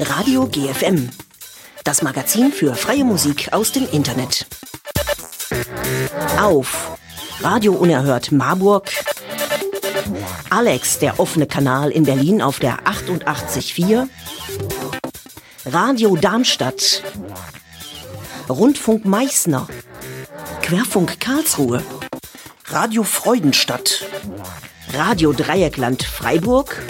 Radio GFM. Das Magazin für freie Musik aus dem Internet. Auf Radio Unerhört Marburg. Alex, der offene Kanal in Berlin auf der 88.4. Radio Darmstadt. Rundfunk Meißner. Querfunk Karlsruhe. Radio Freudenstadt. Radio Dreieckland Freiburg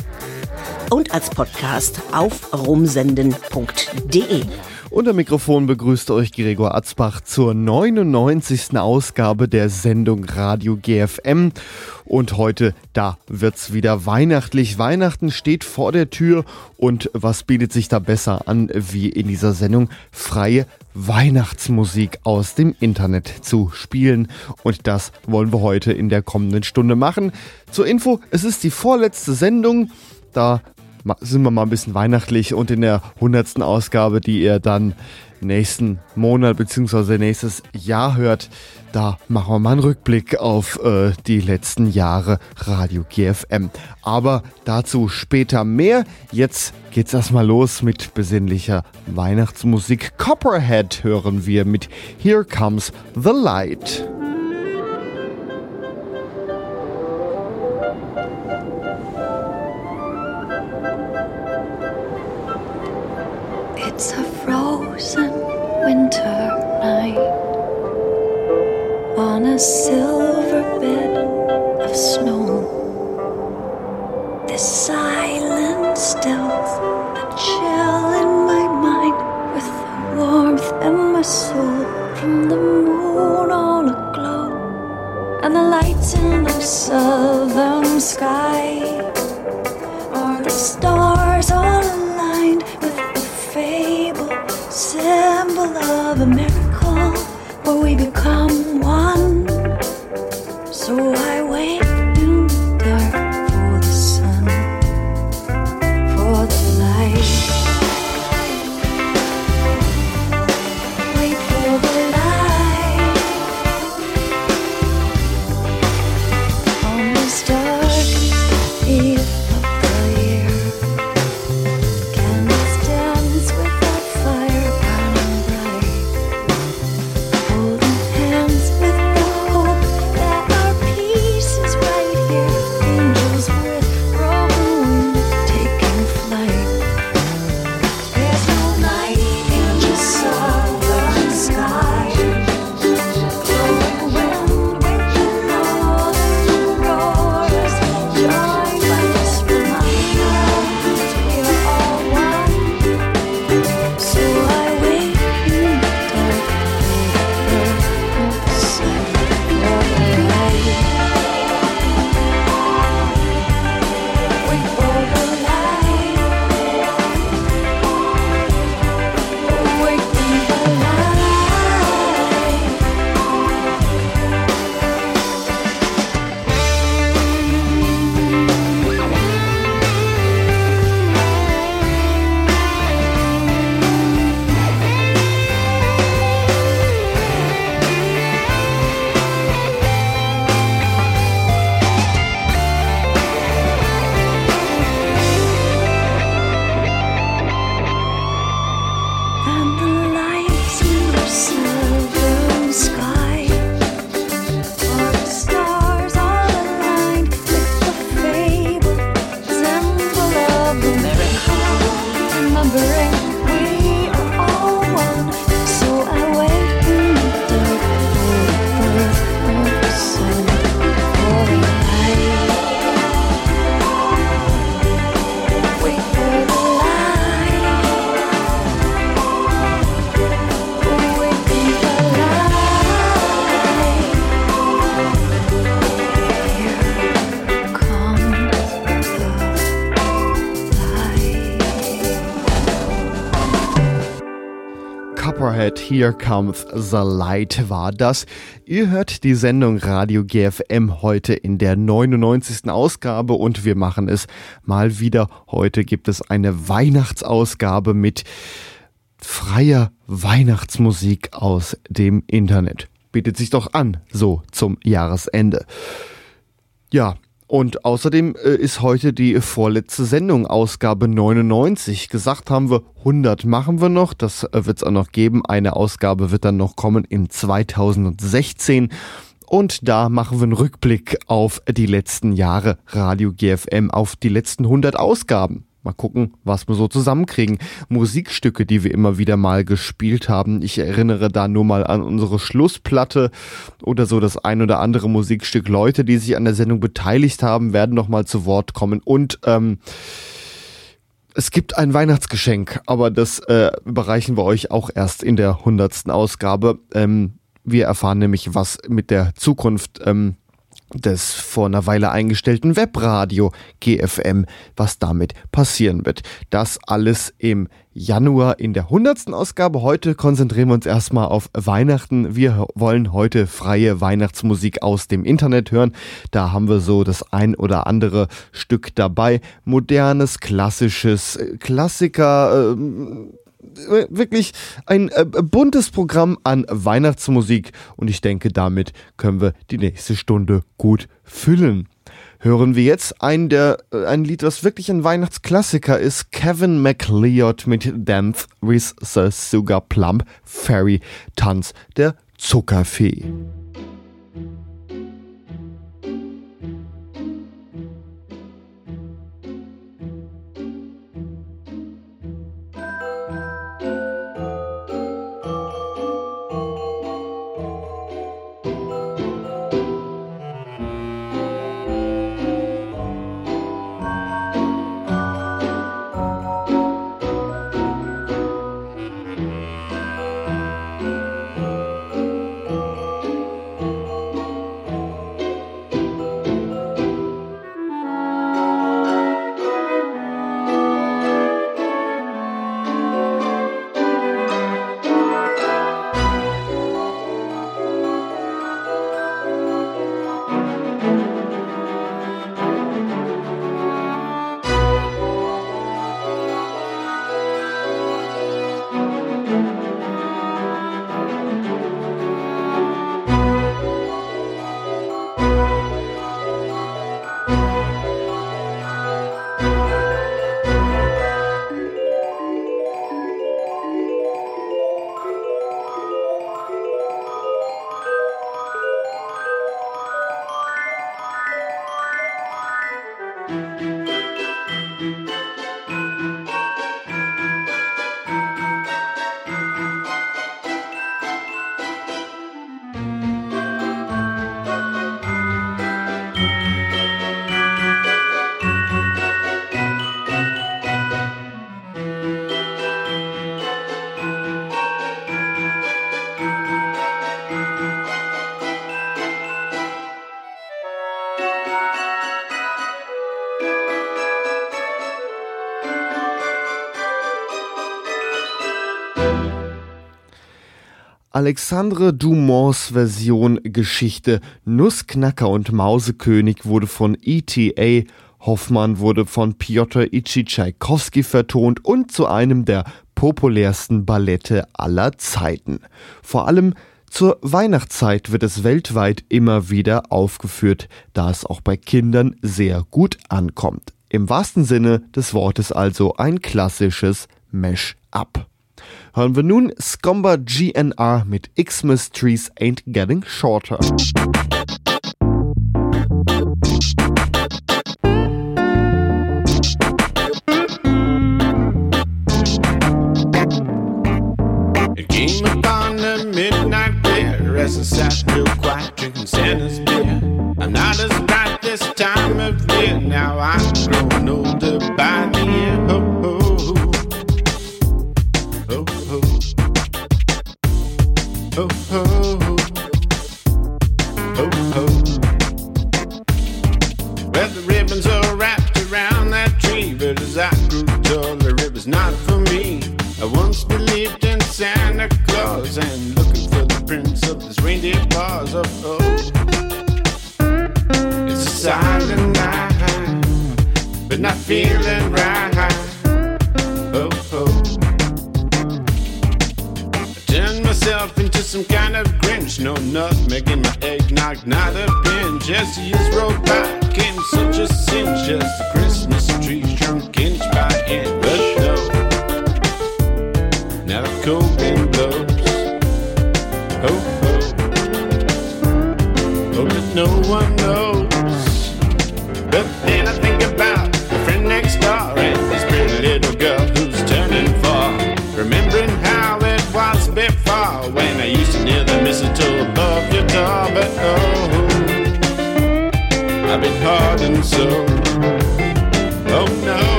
und als Podcast auf rumsenden.de. Unter Mikrofon begrüßt euch Gregor Atzbach zur 99. Ausgabe der Sendung Radio GFM. Und heute, da wird's wieder weihnachtlich. Weihnachten steht vor der Tür und was bietet sich da besser an, wie in dieser Sendung freie Weihnachtsmusik aus dem Internet zu spielen. Und das wollen wir heute in der kommenden Stunde machen. Zur Info, es ist die vorletzte Sendung. Da sind wir mal ein bisschen weihnachtlich und in der hundertsten Ausgabe, die ihr dann nächsten Monat bzw. nächstes Jahr hört, da machen wir mal einen Rückblick auf äh, die letzten Jahre Radio GFM. Aber dazu später mehr. Jetzt geht's erstmal los mit besinnlicher Weihnachtsmusik. Copperhead hören wir mit Here Comes the Light. It's a frozen winter night on a silver bed of snow. This silent still's the chill in my mind with the warmth in my soul from the moon on a glow and the lights in the southern sky are the stars all symbol of a miracle where we become one. Here Comes the Light war das. Ihr hört die Sendung Radio GFM heute in der 99. Ausgabe und wir machen es mal wieder. Heute gibt es eine Weihnachtsausgabe mit freier Weihnachtsmusik aus dem Internet. Bietet sich doch an, so zum Jahresende. Ja, Und außerdem äh, ist heute die vorletzte Sendung, Ausgabe 99. Gesagt haben wir, 100 machen wir noch. Das äh, wird es auch noch geben. Eine Ausgabe wird dann noch kommen in 2016. Und da machen wir einen Rückblick auf die letzten Jahre Radio GFM, auf die letzten 100 Ausgaben. Mal gucken, was wir so zusammenkriegen. Musikstücke, die wir immer wieder mal gespielt haben. Ich erinnere da nur mal an unsere Schlussplatte oder so das ein oder andere Musikstück. Leute, die sich an der Sendung beteiligt haben, werden noch mal zu Wort kommen. Und ähm, es gibt ein Weihnachtsgeschenk, aber das äh, überreichen wir euch auch erst in der hundertsten Ausgabe. Ähm, wir erfahren nämlich, was mit der Zukunft ähm, des vor einer Weile eingestellten Webradio GFM, was damit passieren wird. Das alles im Januar in der 100. Ausgabe. Heute konzentrieren wir uns erstmal auf Weihnachten. Wir wollen heute freie Weihnachtsmusik aus dem Internet hören. Da haben wir so das ein oder andere Stück dabei. Modernes, klassisches, äh, Klassiker, äh, wirklich ein äh, buntes Programm an Weihnachtsmusik und ich denke, damit können wir die nächste Stunde gut füllen. Hören wir jetzt ein, der, äh, ein Lied, was wirklich ein Weihnachtsklassiker ist. Kevin McLeod mit Dance with the Sugar Plump Fairy Tanz der Zuckerfee. Alexandre Dumonts Version Geschichte Nussknacker und Mausekönig wurde von ETA Hoffmann wurde von Piotr Ichi Tschaikowski vertont und zu einem der populärsten Ballette aller Zeiten. Vor allem zur Weihnachtszeit wird es weltweit immer wieder aufgeführt, da es auch bei Kindern sehr gut ankommt. Im wahrsten Sinne des Wortes also ein klassisches Mesh-up hören wir nun Scomba GNR mit Xmas Trees Ain't Getting Shorter. Midnight as I sat real quiet drinking Santa's beer. I'm not as bright Oh, oh. It's a silent night, but not feeling right. Oh, oh. I turn myself into some kind of grinch. No nutmeg in my eggnog, not a pinch. As years rolled by, became such a cinch as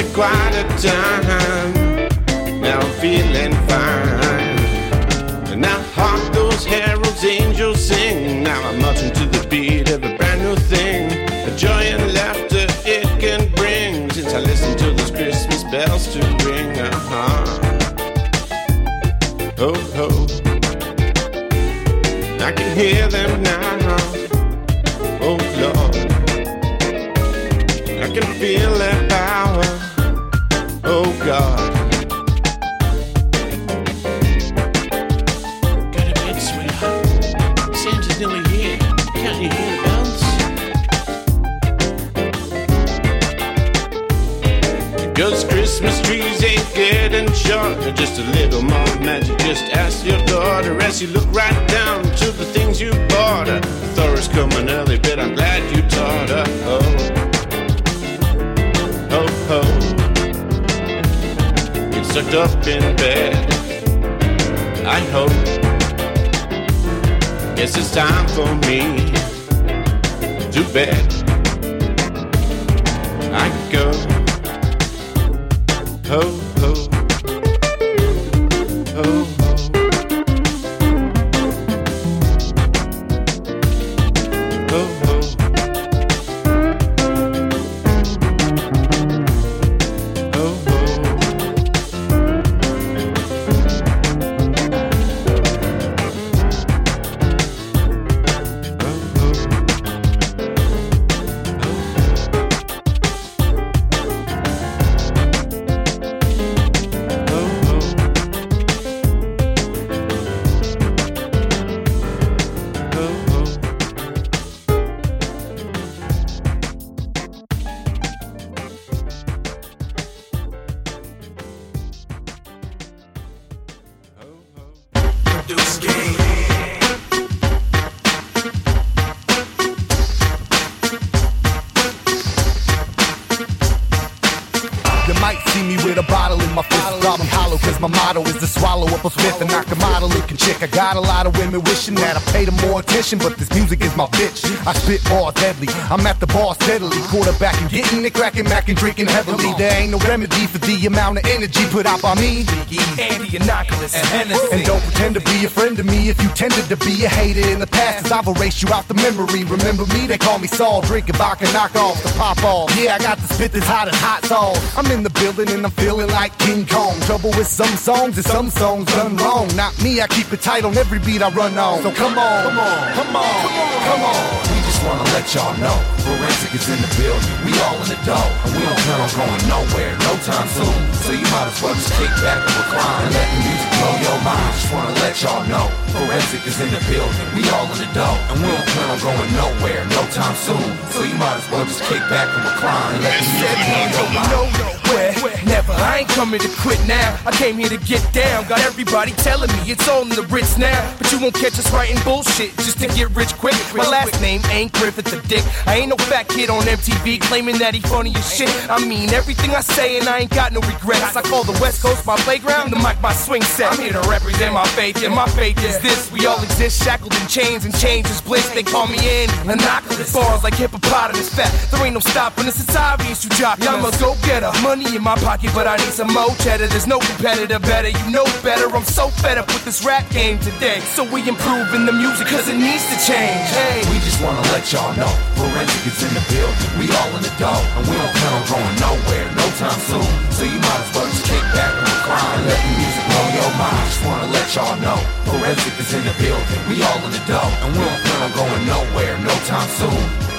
A quite a time. Now I'm feeling fine. And now hark those heralds, angels sing. Now I'm marching to the beat of a brand new thing. A joy and laughter it can bring. Since I listen to those Christmas bells to ring. Uh-huh. Ho, ho. I can hear them now. But this music is my bitch. I spit bars I'm at the bar steadily, quarterbacking, getting it cracking, macking, drinking heavily. There ain't no remedy for the amount of energy put out by me. Andy Inoculus and Hennessy. And don't pretend to be a friend to me if you tended to be a hater in the past. Cause I've erased you out the memory. Remember me? They call me Saul. Drinking vodka, knock off the pop off. Yeah, I got the spit that's hot as hot sauce. I'm in the building and I'm feeling like King Kong. Trouble with some songs and some songs done wrong. Not me, I keep it tight on every beat I run on. So come on, come on, come on, come on. We just wanna let y'all know. Forensic is in the building, we all in the dough And we don't plan on going nowhere, no time soon. So you might as well just kick back and recline And let the music blow your mind. Just wanna let y'all know. Forensic is in the building, we all in the dough And we don't plan on going nowhere, no time soon. So you might as well just kick back and recline And let the music blow your mind Where? Never. I ain't coming to quit now. I came here to get down. Got everybody telling me it's all in the Ritz now. But you won't catch us writing bullshit just to get rich quick. My last name ain't Griffith the Dick. I ain't no fat kid on MTV claiming that he funny as shit. I mean everything I say and I ain't got no regrets. I call the West Coast my playground, the mic my swing set. I'm here to represent my faith, and my faith is this. We all exist shackled in chains and chains is bliss. They call me Andy, Monoculous. Bars like hippopotamus fat. There ain't no stopping us, it's obvious you jock. I'm a go getter. Money in my pocket, but I need some more cheddar. There's no competitor better, you know better. I'm so fed up with this rap game today. So we improving the music, cause it needs to change. Hey, We just wanna let y'all know Forensic is in the building. We all in the dough, and we don't plan on going nowhere no time soon. So you might as well just kick back and recline and let the music blow your mind. Just wanna let y'all know Forensic is in the building. We all in the dough, and we don't plan on going nowhere no time soon.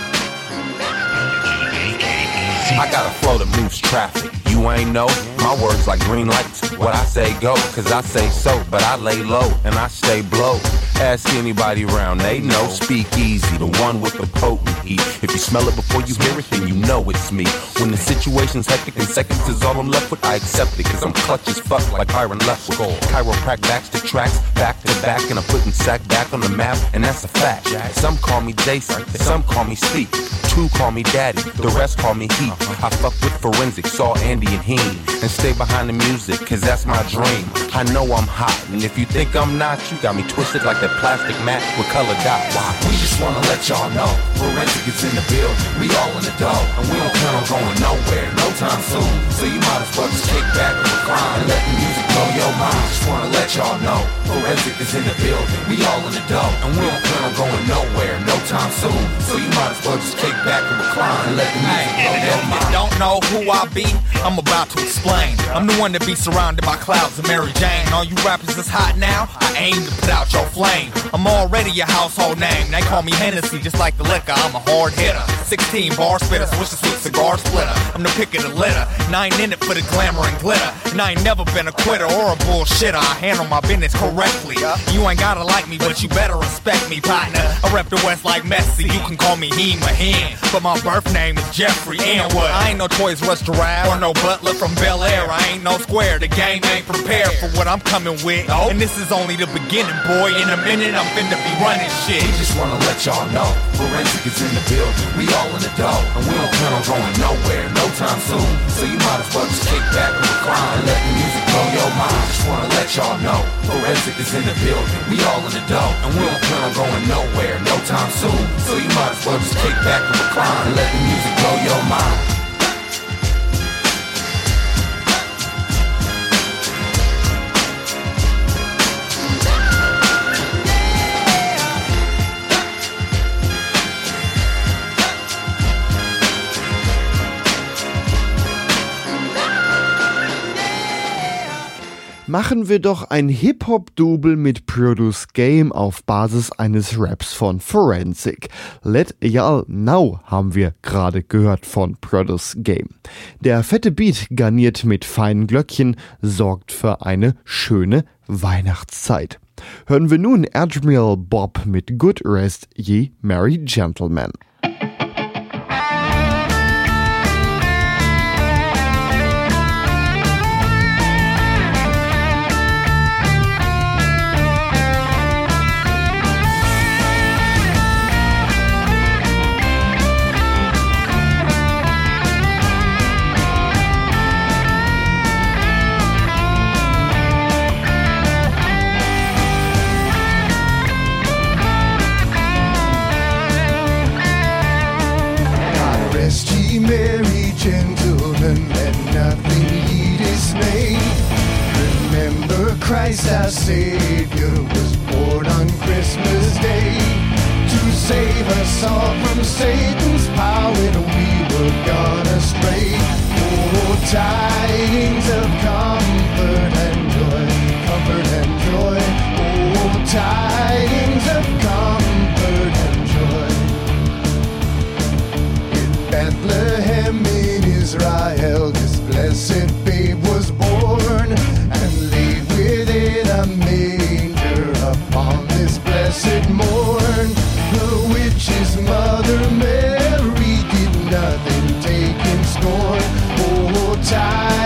I got a flow that moves traffic. You ain't know my words like green lights. What I say go, cause I say so, but I lay low and I stay blow. Ask anybody around, they know. Speak easy, the one with the potent heat. If you smell it before you hear it, then you know it's me. When the situation's hectic and seconds is all I'm left with, I accept it, cause I'm clutch as fuck like Byron left with. Chiroprac backs to tracks, back to back, and I'm putting sack back on the map, and that's a fact. Some call me Jason, some call me Speak. Two call me Daddy, the rest call me Heat. I fuck with forensics, saw Andy and Heen, and stay behind the music, cause that's my dream. I know I'm hot, and if you think I'm not, you got me twisted like that plastic mat with color dots. We just wanna let y'all know, forensic is in the building. We all in the dough, and we don't plan on going nowhere no time soon. So you might as well just kick back and recline and let the music blow your mind. Just wanna let y'all know, forensic is in the building. We all in the dough, and we don't plan on going nowhere no time soon. So you might as well just kick back and recline and let the music blow your mind. Don't know who I be? I'm about to explain. I'm the one to be surrounded by clouds of Mary Jane. All you rappers is hot now. I aim to put out your flame. I'm already your household name. They call me Hennessy, just like the liquor. I'm a hard hitter. 16 bar spitter, switch the sweet cigar splitter. I'm the pick of the litter. And I ain't in it for the glamour and glitter. And I ain't never been a quitter or a bullshitter. I handle my business correctly. You ain't gotta like me, but you better respect me, partner. I rep the West like Messi. You can call me He Mahin, but my birth name is Jeffrey and what? I ain't no Toys R Us giraffe or no butler from Bel Air. I ain't no square. The game ain't prepared for what I'm coming with. And this is only the beginning, boy. In a minute, I'm finna be running shit. We just wanna let y'all know Forensic is in the building. We all in the dough, and we don't plan on going nowhere no time soon. So you might as well just kick back and recline and let the music blow your mind. Just wanna let y'all know Forensic is in the building. We all in the dough, and we don't plan on going nowhere no time soon. So you might as well just kick back and recline and let the music blow your mind. Machen wir doch ein Hip-Hop-Double mit Produce Game auf Basis eines Raps von Forensic. Let Y'all Now haben wir gerade gehört von Produce Game. Der fette Beat garniert mit feinen Glöckchen sorgt für eine schöne Weihnachtszeit. Hören wir nun Admiral Bob mit Good Rest Ye Merry Gentlemen. Christ our Savior was born on Christmas Day to save us all from Satan's power when we were gone astray. Oh, tidings of comfort and joy, comfort and joy. Oh, tidings of comfort and joy. In Bethlehem in Israel, this blessed babe was blessed morn. The witch's mother Mary did nothing take in scorn. Oh, tidings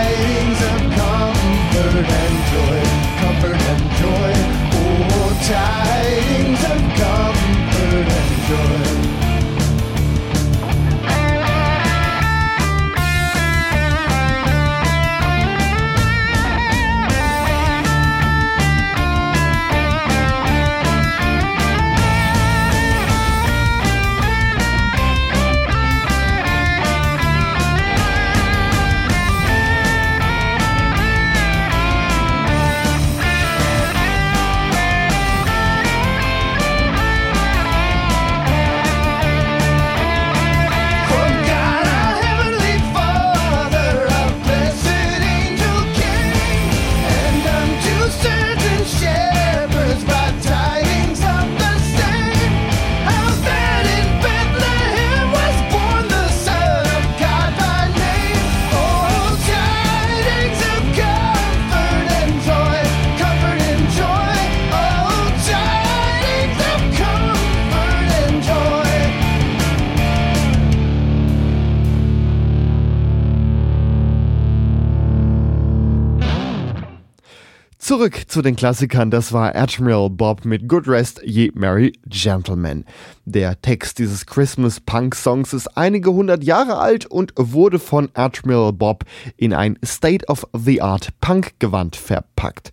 Zurück zu den Klassikern, das war Admiral Bob mit Good Rest Ye Merry Gentlemen. Der Text dieses Christmas-Punk-Songs ist einige hundert Jahre alt und wurde von Admiral Bob in ein State-of-the-Art Punk-Gewand verpackt.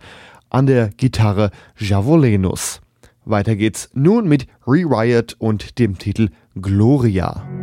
An der Gitarre Javolenus. Weiter geht's nun mit Re-Riot und dem Titel Gloria.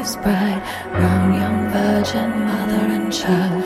is bright. Round young virgin, mother and child,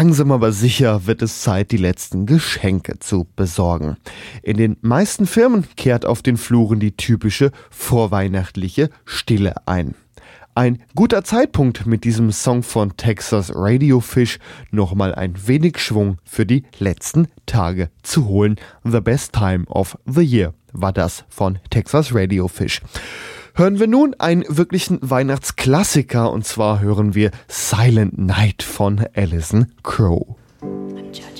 Langsam aber sicher wird es Zeit, die letzten Geschenke zu besorgen. In den meisten Firmen kehrt auf den Fluren die typische vorweihnachtliche Stille ein. Ein guter Zeitpunkt, mit diesem Song von Texas Radio Fish nochmal ein wenig Schwung für die letzten Tage zu holen. The Best Time of the Year war das von Texas Radio Fish hören wir nun einen wirklichen Weihnachtsklassiker und zwar hören wir Silent Night von Alison Crow. I'm.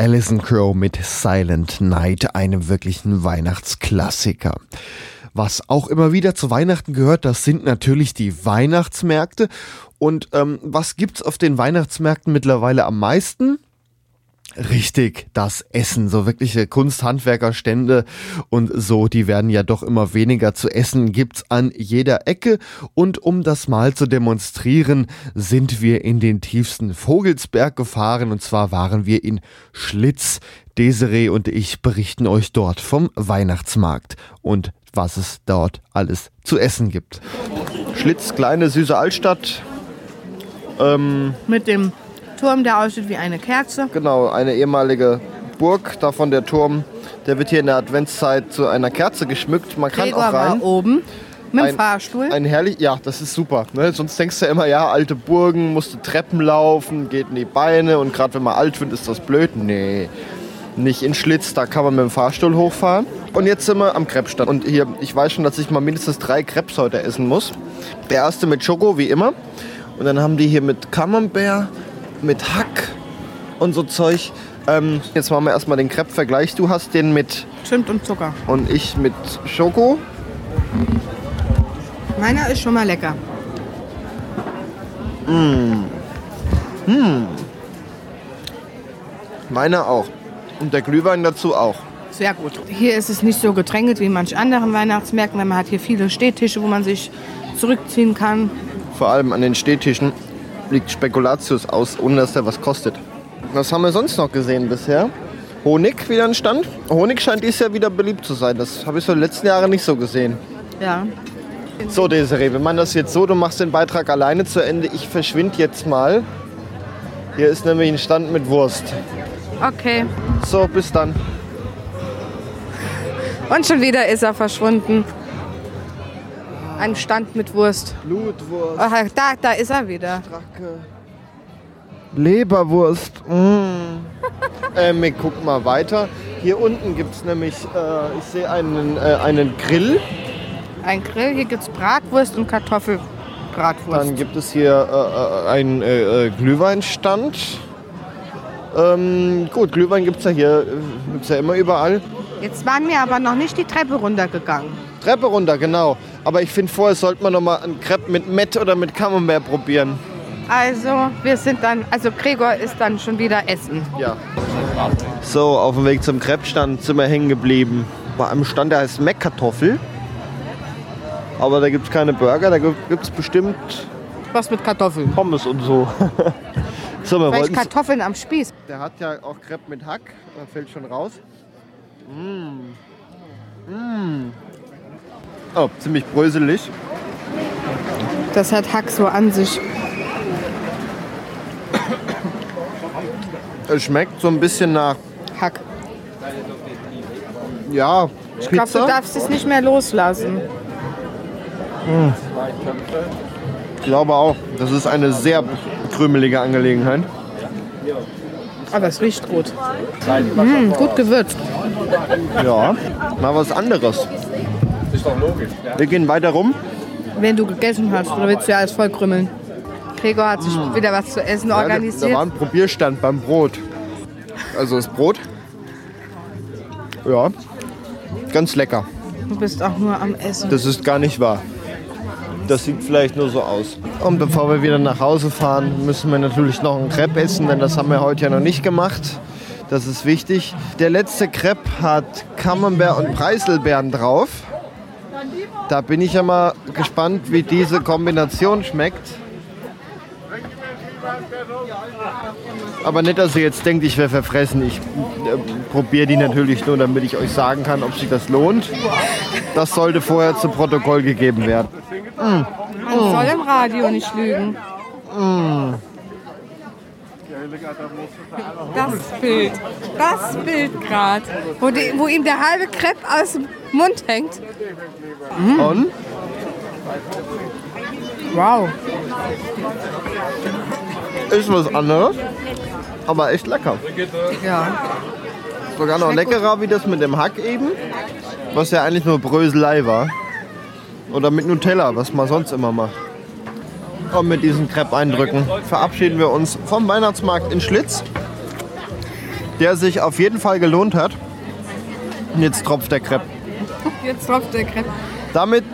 Alison Crow mit Silent Night, einem wirklichen Weihnachtsklassiker. Was auch immer wieder zu Weihnachten gehört, das sind natürlich die Weihnachtsmärkte. Und ähm, was gibt's auf den Weihnachtsmärkten mittlerweile am meisten? Richtig, das Essen, so wirkliche Kunsthandwerkerstände und so, die werden ja doch immer weniger zu essen, gibt's an jeder Ecke und um das mal zu demonstrieren, sind wir in den tiefsten Vogelsberg gefahren und zwar waren wir in Schlitz. Desiree und ich berichten euch dort vom Weihnachtsmarkt und was es dort alles zu essen gibt. Schlitz, kleine süße Altstadt, ähm, Mit dem Turm, der aussieht wie eine Kerze. Genau, eine ehemalige Burg, davon der Turm. Der wird hier in der Adventszeit zu einer Kerze geschmückt. Man kann Gregor auch rein. war oben mit dem Ein- Fahrstuhl. Ein herrlich, ja, das ist super. Ne? Sonst denkst du ja immer, ja, alte Burgen, musst du Treppen laufen, geht in die Beine und gerade wenn man alt wird, ist das blöd. Nee, nicht in Schlitz, da kann man mit dem Fahrstuhl hochfahren. Und jetzt sind wir am Krebsstand. Und hier, ich weiß schon, dass ich mal mindestens drei Krebs heute essen muss. Der erste mit Schoko, wie immer. Und dann haben die hier mit Camembert, mit Hack und so Zeug. Ähm, jetzt machen wir erstmal den Crepe-Vergleich. Du hast den mit Zimt und Zucker. und ich mit Schoko. Meiner ist schon mal lecker. Meiner auch. Und der Glühwein dazu auch. Sehr gut. Hier ist es nicht so gedrängelt wie in manch anderen Weihnachtsmärkten, weil man hat hier viele Stehttische, wo man sich zurückziehen kann. Vor allem an den Stehtischen liegt Spekulatius aus, ohne dass der was kostet. Was haben wir sonst noch gesehen bisher? Honig wieder ein Stand. Honig scheint dieses Jahr wieder beliebt zu sein. Das habe ich so die letzten Jahre nicht so gesehen. Ja. So, Desiree, wir machen das jetzt so, du machst den Beitrag alleine zu Ende. Ich verschwinde jetzt mal. Hier ist nämlich ein Stand mit Wurst. Okay. So, bis dann. Und schon wieder ist er verschwunden. Ein Stand mit Wurst. Blutwurst, Ach, da, da ist er wieder. Leberwurst. Mm. ähm, wir gucken mal weiter. Hier unten gibt es nämlich, äh, ich sehe einen, äh, einen Grill. ein Grill. Hier gibt es Bratwurst und Kartoffelbratwurst. Dann gibt es hier äh, äh, einen äh, äh, Glühweinstand. Ähm, gut, Glühwein gibt es ja hier, gibt's ja immer überall. Jetzt waren wir aber noch nicht die Treppe runtergegangen. Treppe runter, genau. Aber ich finde vorher sollte man noch mal einen Crepe mit Met oder mit Camembert probieren. Also wir sind dann, also Gregor ist dann schon wieder essen. Ja. So, auf dem Weg zum Crepe-Stand sind wir hängen geblieben. Bei einem Stand, der heißt Meckkartoffel. Aber da gibt es keine Burger, da gibt es bestimmt Was mit Kartoffeln? Pommes und so. so, wir Vielleicht Kartoffeln am Spieß. Der hat ja auch Crepe mit Hack, da fällt schon raus. Mm. Mm. Oh, ziemlich bröselig. Das hat Hack so an sich. Es schmeckt so ein bisschen nach, Hack. ja, Ich glaube, du darfst es nicht mehr loslassen. Ich glaube auch, das ist eine sehr krümelige Angelegenheit. Aber es riecht gut. Mm, gut gewürzt. Ja, mal was anderes. Wir gehen weiter rum. Wenn du gegessen hast, oder willst du ja alles voll krümmeln? Gregor hat sich wieder was zu essen Ja, da, da organisiert. war ein Probierstand beim Brot. Also das Brot. Ja, ganz lecker. Du bist auch nur am Essen. Das ist gar nicht wahr. Das sieht vielleicht nur so aus. Und bevor wir wieder nach Hause fahren, müssen wir natürlich noch einen Crepe essen, denn das haben wir heute ja noch nicht gemacht. Das ist wichtig. Der letzte Crepe hat Camembert und Preiselbeeren drauf. Da bin ich ja mal gespannt, wie diese Kombination schmeckt. Aber nicht, dass ihr jetzt denkt, ich wäre verfressen. Ich äh, probiere die natürlich nur, damit ich euch sagen kann, ob sich das lohnt. Das sollte vorher zu Protokoll gegeben werden. Man soll im Radio nicht lügen. Das Bild, das Bild gerade, wo, die- wo ihm der halbe Crepe aus dem Mund hängt. Und? Wow. Ist was anderes, aber echt lecker. Ja. Sogar noch Schmeckt leckerer wie das mit dem Hack eben, was ja eigentlich nur Bröselei war. Oder mit Nutella, was man sonst immer macht. Und mit diesen Crepe-Eindrücken verabschieden wir uns vom Weihnachtsmarkt in Schlitz, der sich auf jeden Fall gelohnt hat. Und jetzt tropft der Crepe. Jetzt tropft der Crepe. Damit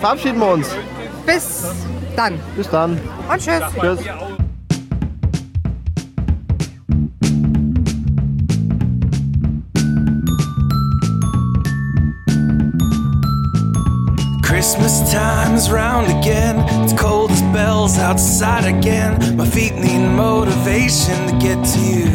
verabschieden wir uns. Bis dann. Bis dann. Und tschüss. Tschüss. Christmas time's round again. It's cold as bells outside again. My feet need motivation to get to you.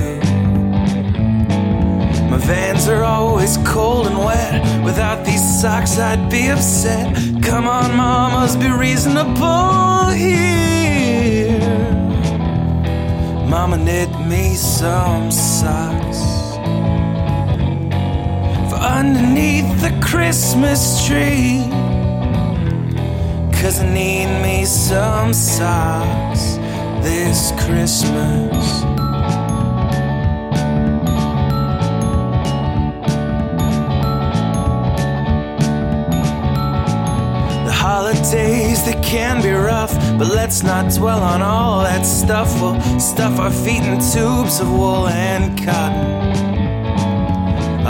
My vans are always cold and wet. Without these socks, I'd be upset. Come on, mamas, be reasonable here. Mama knit me some socks for underneath the Christmas tree. Cause I need me some socks this Christmas. The holidays, they can be rough, but let's not dwell on all that stuff. We'll stuff our feet in tubes of wool and cotton.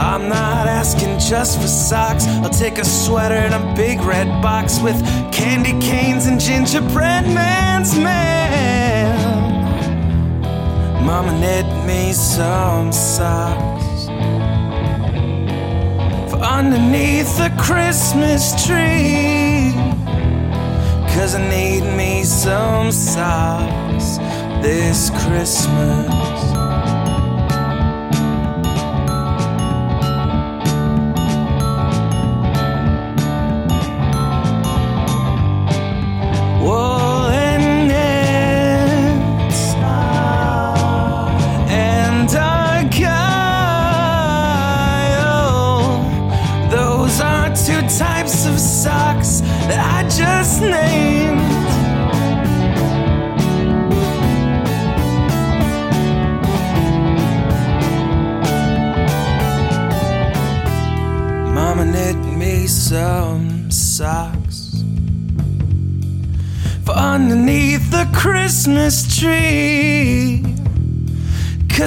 I'm not asking just for socks. I'll take a sweater and a big red box with candy canes and gingerbread man's man. Mama knit me some socks for underneath the Christmas tree. Cause I need me some socks this Christmas.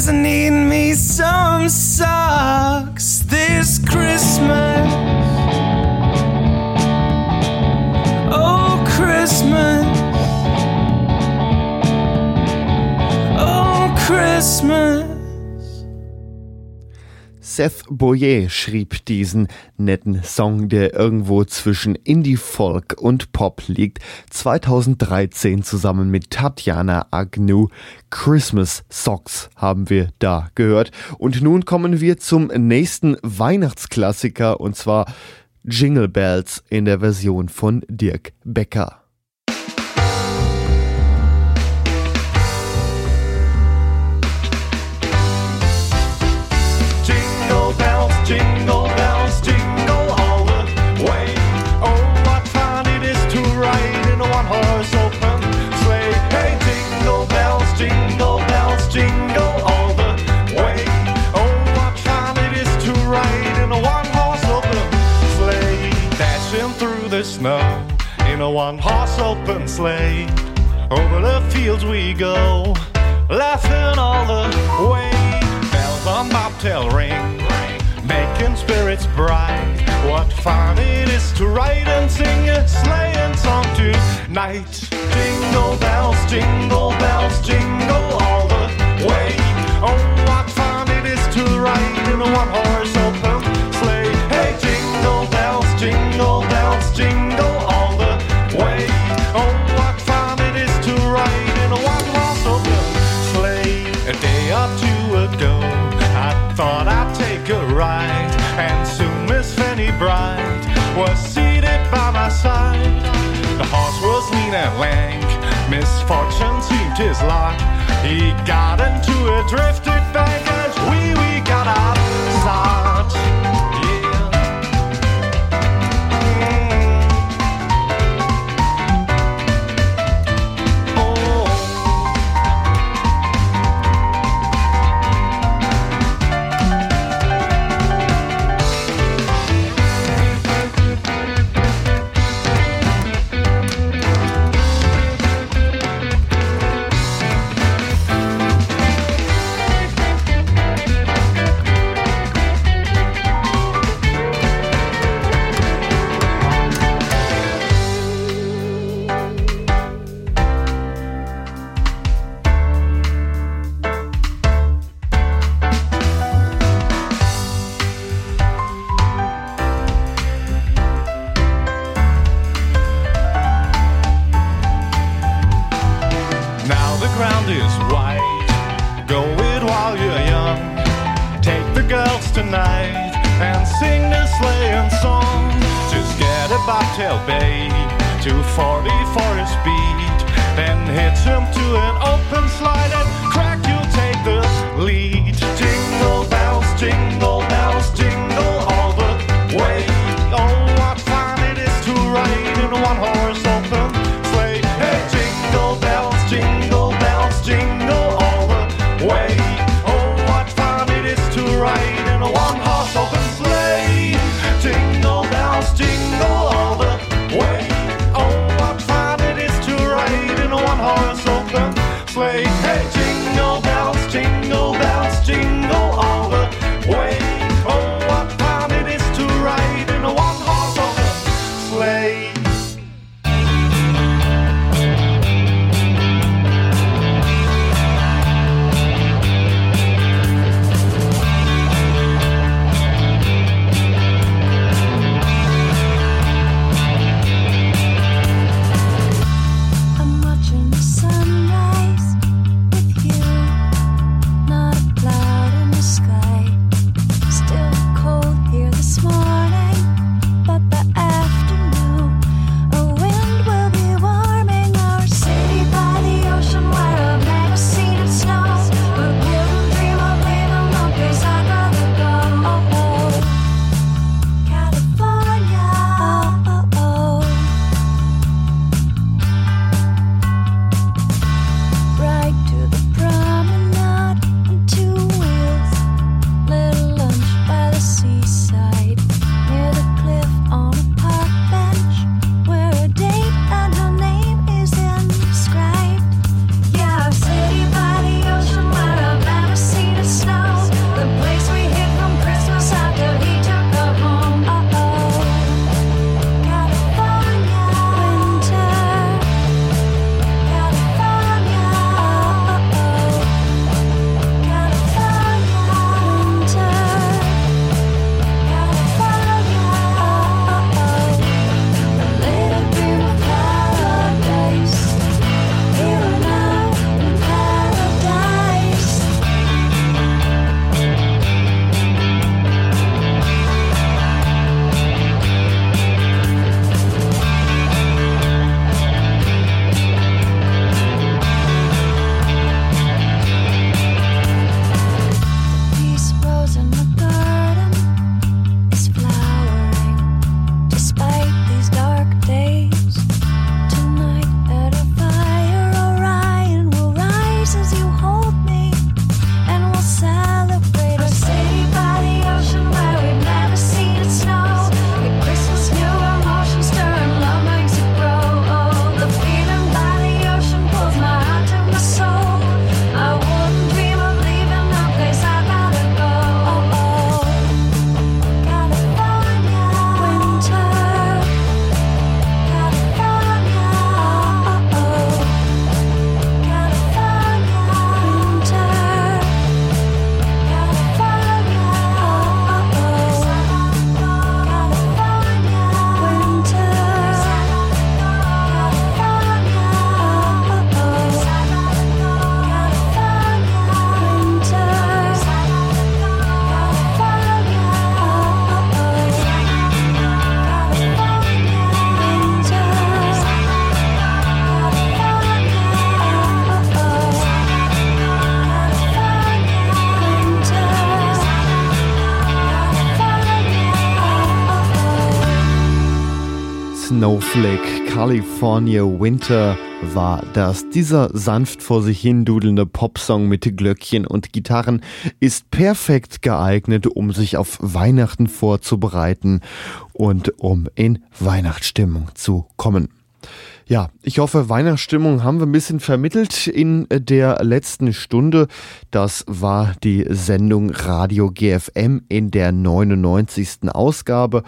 doesn't need me some song. Seth Boyer schrieb diesen netten Song, der irgendwo zwischen Indie-Folk und Pop liegt, 2013 zusammen mit Tatjana Agnew. Christmas Socks haben wir da gehört. Und nun kommen wir zum nächsten Weihnachtsklassiker und zwar Jingle Bells in der Version von Dirk Becker. Snow in a one-horse open sleigh. Over the fields we go, laughing all the way. Bells on bobtail ring, making spirits bright. What fun it is to ride and sing a sleighing song tonight. Jingle bells, jingle bells, jingle all the way. Oh, what fun it is to ride in a one-horse open and lank, misfortune seemed his lot. He got into a drifted bank, and we we got outside. Snowflake California Winter war das. Dieser sanft vor sich hin dudelnde Popsong mit Glöckchen und Gitarren ist perfekt geeignet, um sich auf Weihnachten vorzubereiten und um in Weihnachtsstimmung zu kommen. Ja, ich hoffe, Weihnachtsstimmung haben wir ein bisschen vermittelt in der letzten Stunde. Das war die Sendung Radio GFM in der 99. Ausgabe.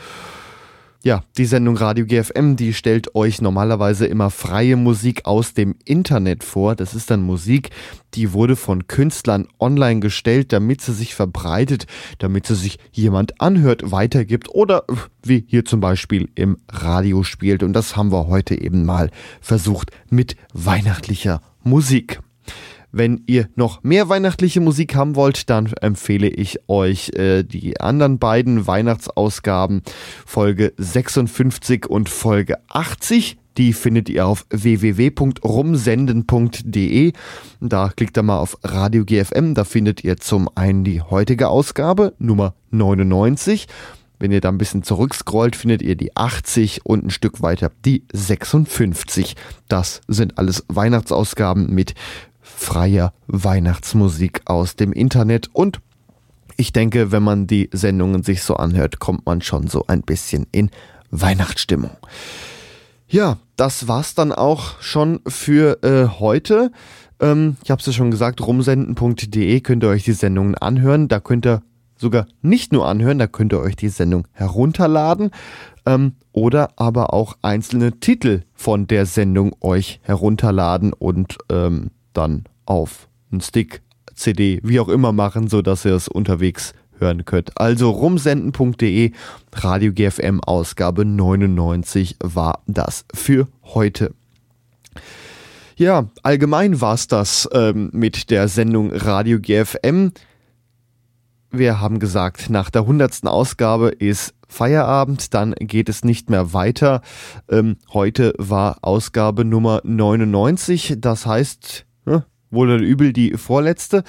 Ja, die Sendung Radio GFM, die stellt euch normalerweise immer freie Musik aus dem Internet vor. Das ist dann Musik, die wurde von Künstlern online gestellt, damit sie sich verbreitet, damit sie sich jemand anhört, weitergibt oder wie hier zum Beispiel im Radio spielt. Und das haben wir heute eben mal versucht mit weihnachtlicher Musik. Wenn ihr noch mehr weihnachtliche Musik haben wollt, dann empfehle ich euch äh, die anderen beiden Weihnachtsausgaben, Folge 56 und Folge 80. Die findet ihr auf www.rumsenden.de. Da klickt ihr mal auf Radio GFM. Da findet ihr zum einen die heutige Ausgabe, Nummer 99. Wenn ihr da ein bisschen zurückscrollt, findet ihr die 80 und ein Stück weiter die 56. Das sind alles Weihnachtsausgaben mit freier Weihnachtsmusik aus dem Internet und ich denke, wenn man die Sendungen sich so anhört, kommt man schon so ein bisschen in Weihnachtsstimmung. Ja, das war's dann auch schon für äh, heute. Ähm, ich habe es ja schon gesagt, rumsenden.de könnt ihr euch die Sendungen anhören. Da könnt ihr sogar nicht nur anhören, da könnt ihr euch die Sendung herunterladen ähm, oder aber auch einzelne Titel von der Sendung euch herunterladen und ähm, dann auf einen Stick, CD, wie auch immer machen, so dass ihr es unterwegs hören könnt. Also rumsenden.de, Radio GFM Ausgabe 99 war das für heute. Ja, allgemein war es das ähm, mit der Sendung Radio GFM. Wir haben gesagt, nach der 100. Ausgabe ist Feierabend, dann geht es nicht mehr weiter. Ähm, heute war Ausgabe Nummer 99, das heißt, wohl oder übel die vorletzte.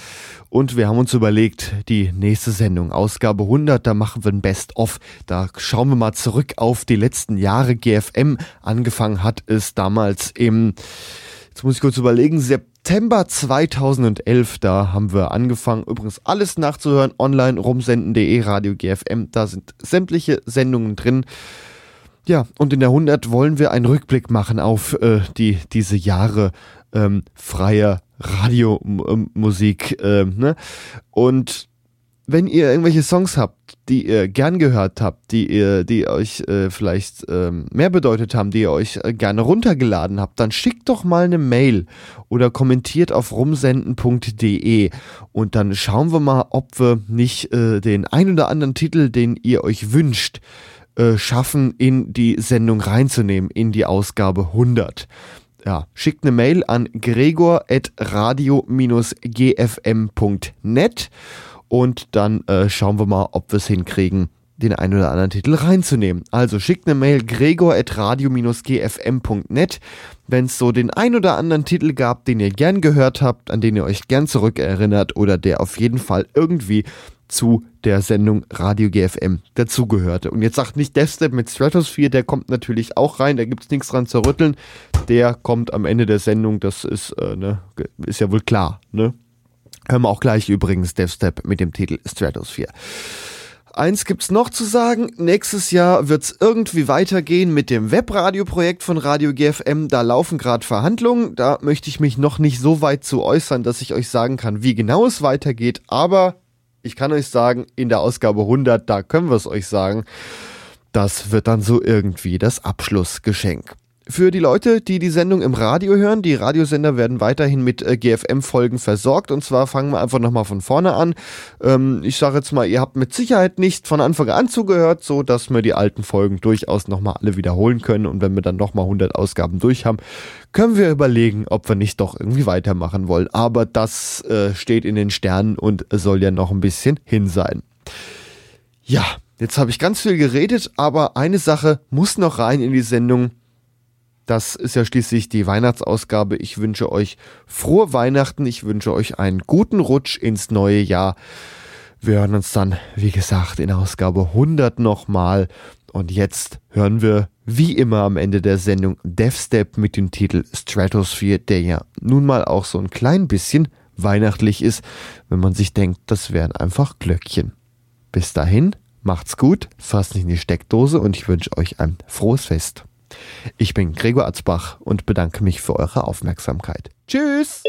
Und wir haben uns überlegt, die nächste Sendung, Ausgabe 100, da machen wir ein Best-of. Da schauen wir mal zurück auf die letzten Jahre GFM. Angefangen hat es damals im, jetzt muss ich kurz überlegen, September 2011. Da haben wir angefangen. Übrigens alles nachzuhören, online rumsenden.de, Radio GFM. Da sind sämtliche Sendungen drin. Ja, und in der 100 wollen wir einen Rückblick machen auf äh, die, diese Jahre ähm, freier Radiomusik. Äh, ne? Und wenn ihr irgendwelche Songs habt, die ihr gern gehört habt, die ihr, die euch äh, vielleicht ähm, mehr bedeutet haben, die ihr euch äh, gerne runtergeladen habt, dann schickt doch mal eine Mail oder kommentiert auf rumsenden.de und dann schauen wir mal, ob wir nicht äh, den ein oder anderen Titel, den ihr euch wünscht, äh, schaffen, in die Sendung reinzunehmen, in die Ausgabe 100 ja, schickt eine Mail an gregor.radio-gfm.net und dann äh, schauen wir mal, ob wir es hinkriegen, den einen oder anderen Titel reinzunehmen. Also schickt eine Mail gregor.radio-gfm.net, wenn es so den ein oder anderen Titel gab, den ihr gern gehört habt, an den ihr euch gern zurückerinnert oder der auf jeden Fall irgendwie zu der Sendung Radio GFM dazugehörte. Und jetzt sagt nicht Deathstep mit Stratosphere, der kommt natürlich auch rein, da gibt es nichts dran zu rütteln. Der kommt am Ende der Sendung, das ist, äh, ne, ist ja wohl klar. Ne? Hören wir auch gleich übrigens Deathstep mit dem Titel Stratosphere. Eins gibt's noch zu sagen. Nächstes Jahr wird's irgendwie weitergehen mit dem Webradio-Projekt von Radio GFM. Da laufen gerade Verhandlungen. Da möchte ich mich noch nicht so weit zu äußern, dass ich euch sagen kann, wie genau es weitergeht. Aber ich kann euch sagen, in der Ausgabe 100, da können wir es euch sagen, das wird dann so irgendwie das Abschlussgeschenk. Für die Leute, die die Sendung im Radio hören, die Radiosender werden weiterhin mit äh, GFM-Folgen versorgt. Und zwar fangen wir einfach nochmal von vorne an. Ähm, ich sage jetzt mal, ihr habt mit Sicherheit nicht von Anfang an zugehört, so dass wir die alten Folgen durchaus nochmal alle wiederholen können. Und wenn wir dann nochmal 100 Ausgaben durch haben, können wir überlegen, ob wir nicht doch irgendwie weitermachen wollen. Aber das äh, steht in den Sternen und soll ja noch ein bisschen hin sein. Ja, jetzt habe ich ganz viel geredet, aber eine Sache muss noch rein in die Sendung. Das ist ja schließlich die Weihnachtsausgabe. Ich wünsche euch frohe Weihnachten. Ich wünsche euch einen guten Rutsch ins neue Jahr. Wir hören uns dann, wie gesagt, in Ausgabe 100 nochmal. Und jetzt hören wir wie immer am Ende der Sendung Deathstep mit dem Titel Stratosphere, der ja nun mal auch so ein klein bisschen weihnachtlich ist, wenn man sich denkt, das wären einfach Glöckchen. Bis dahin, macht's gut, fasst nicht in die Steckdose und ich wünsche euch ein frohes Fest. Ich bin Gregor Atzbach und bedanke mich für eure Aufmerksamkeit. Tschüss!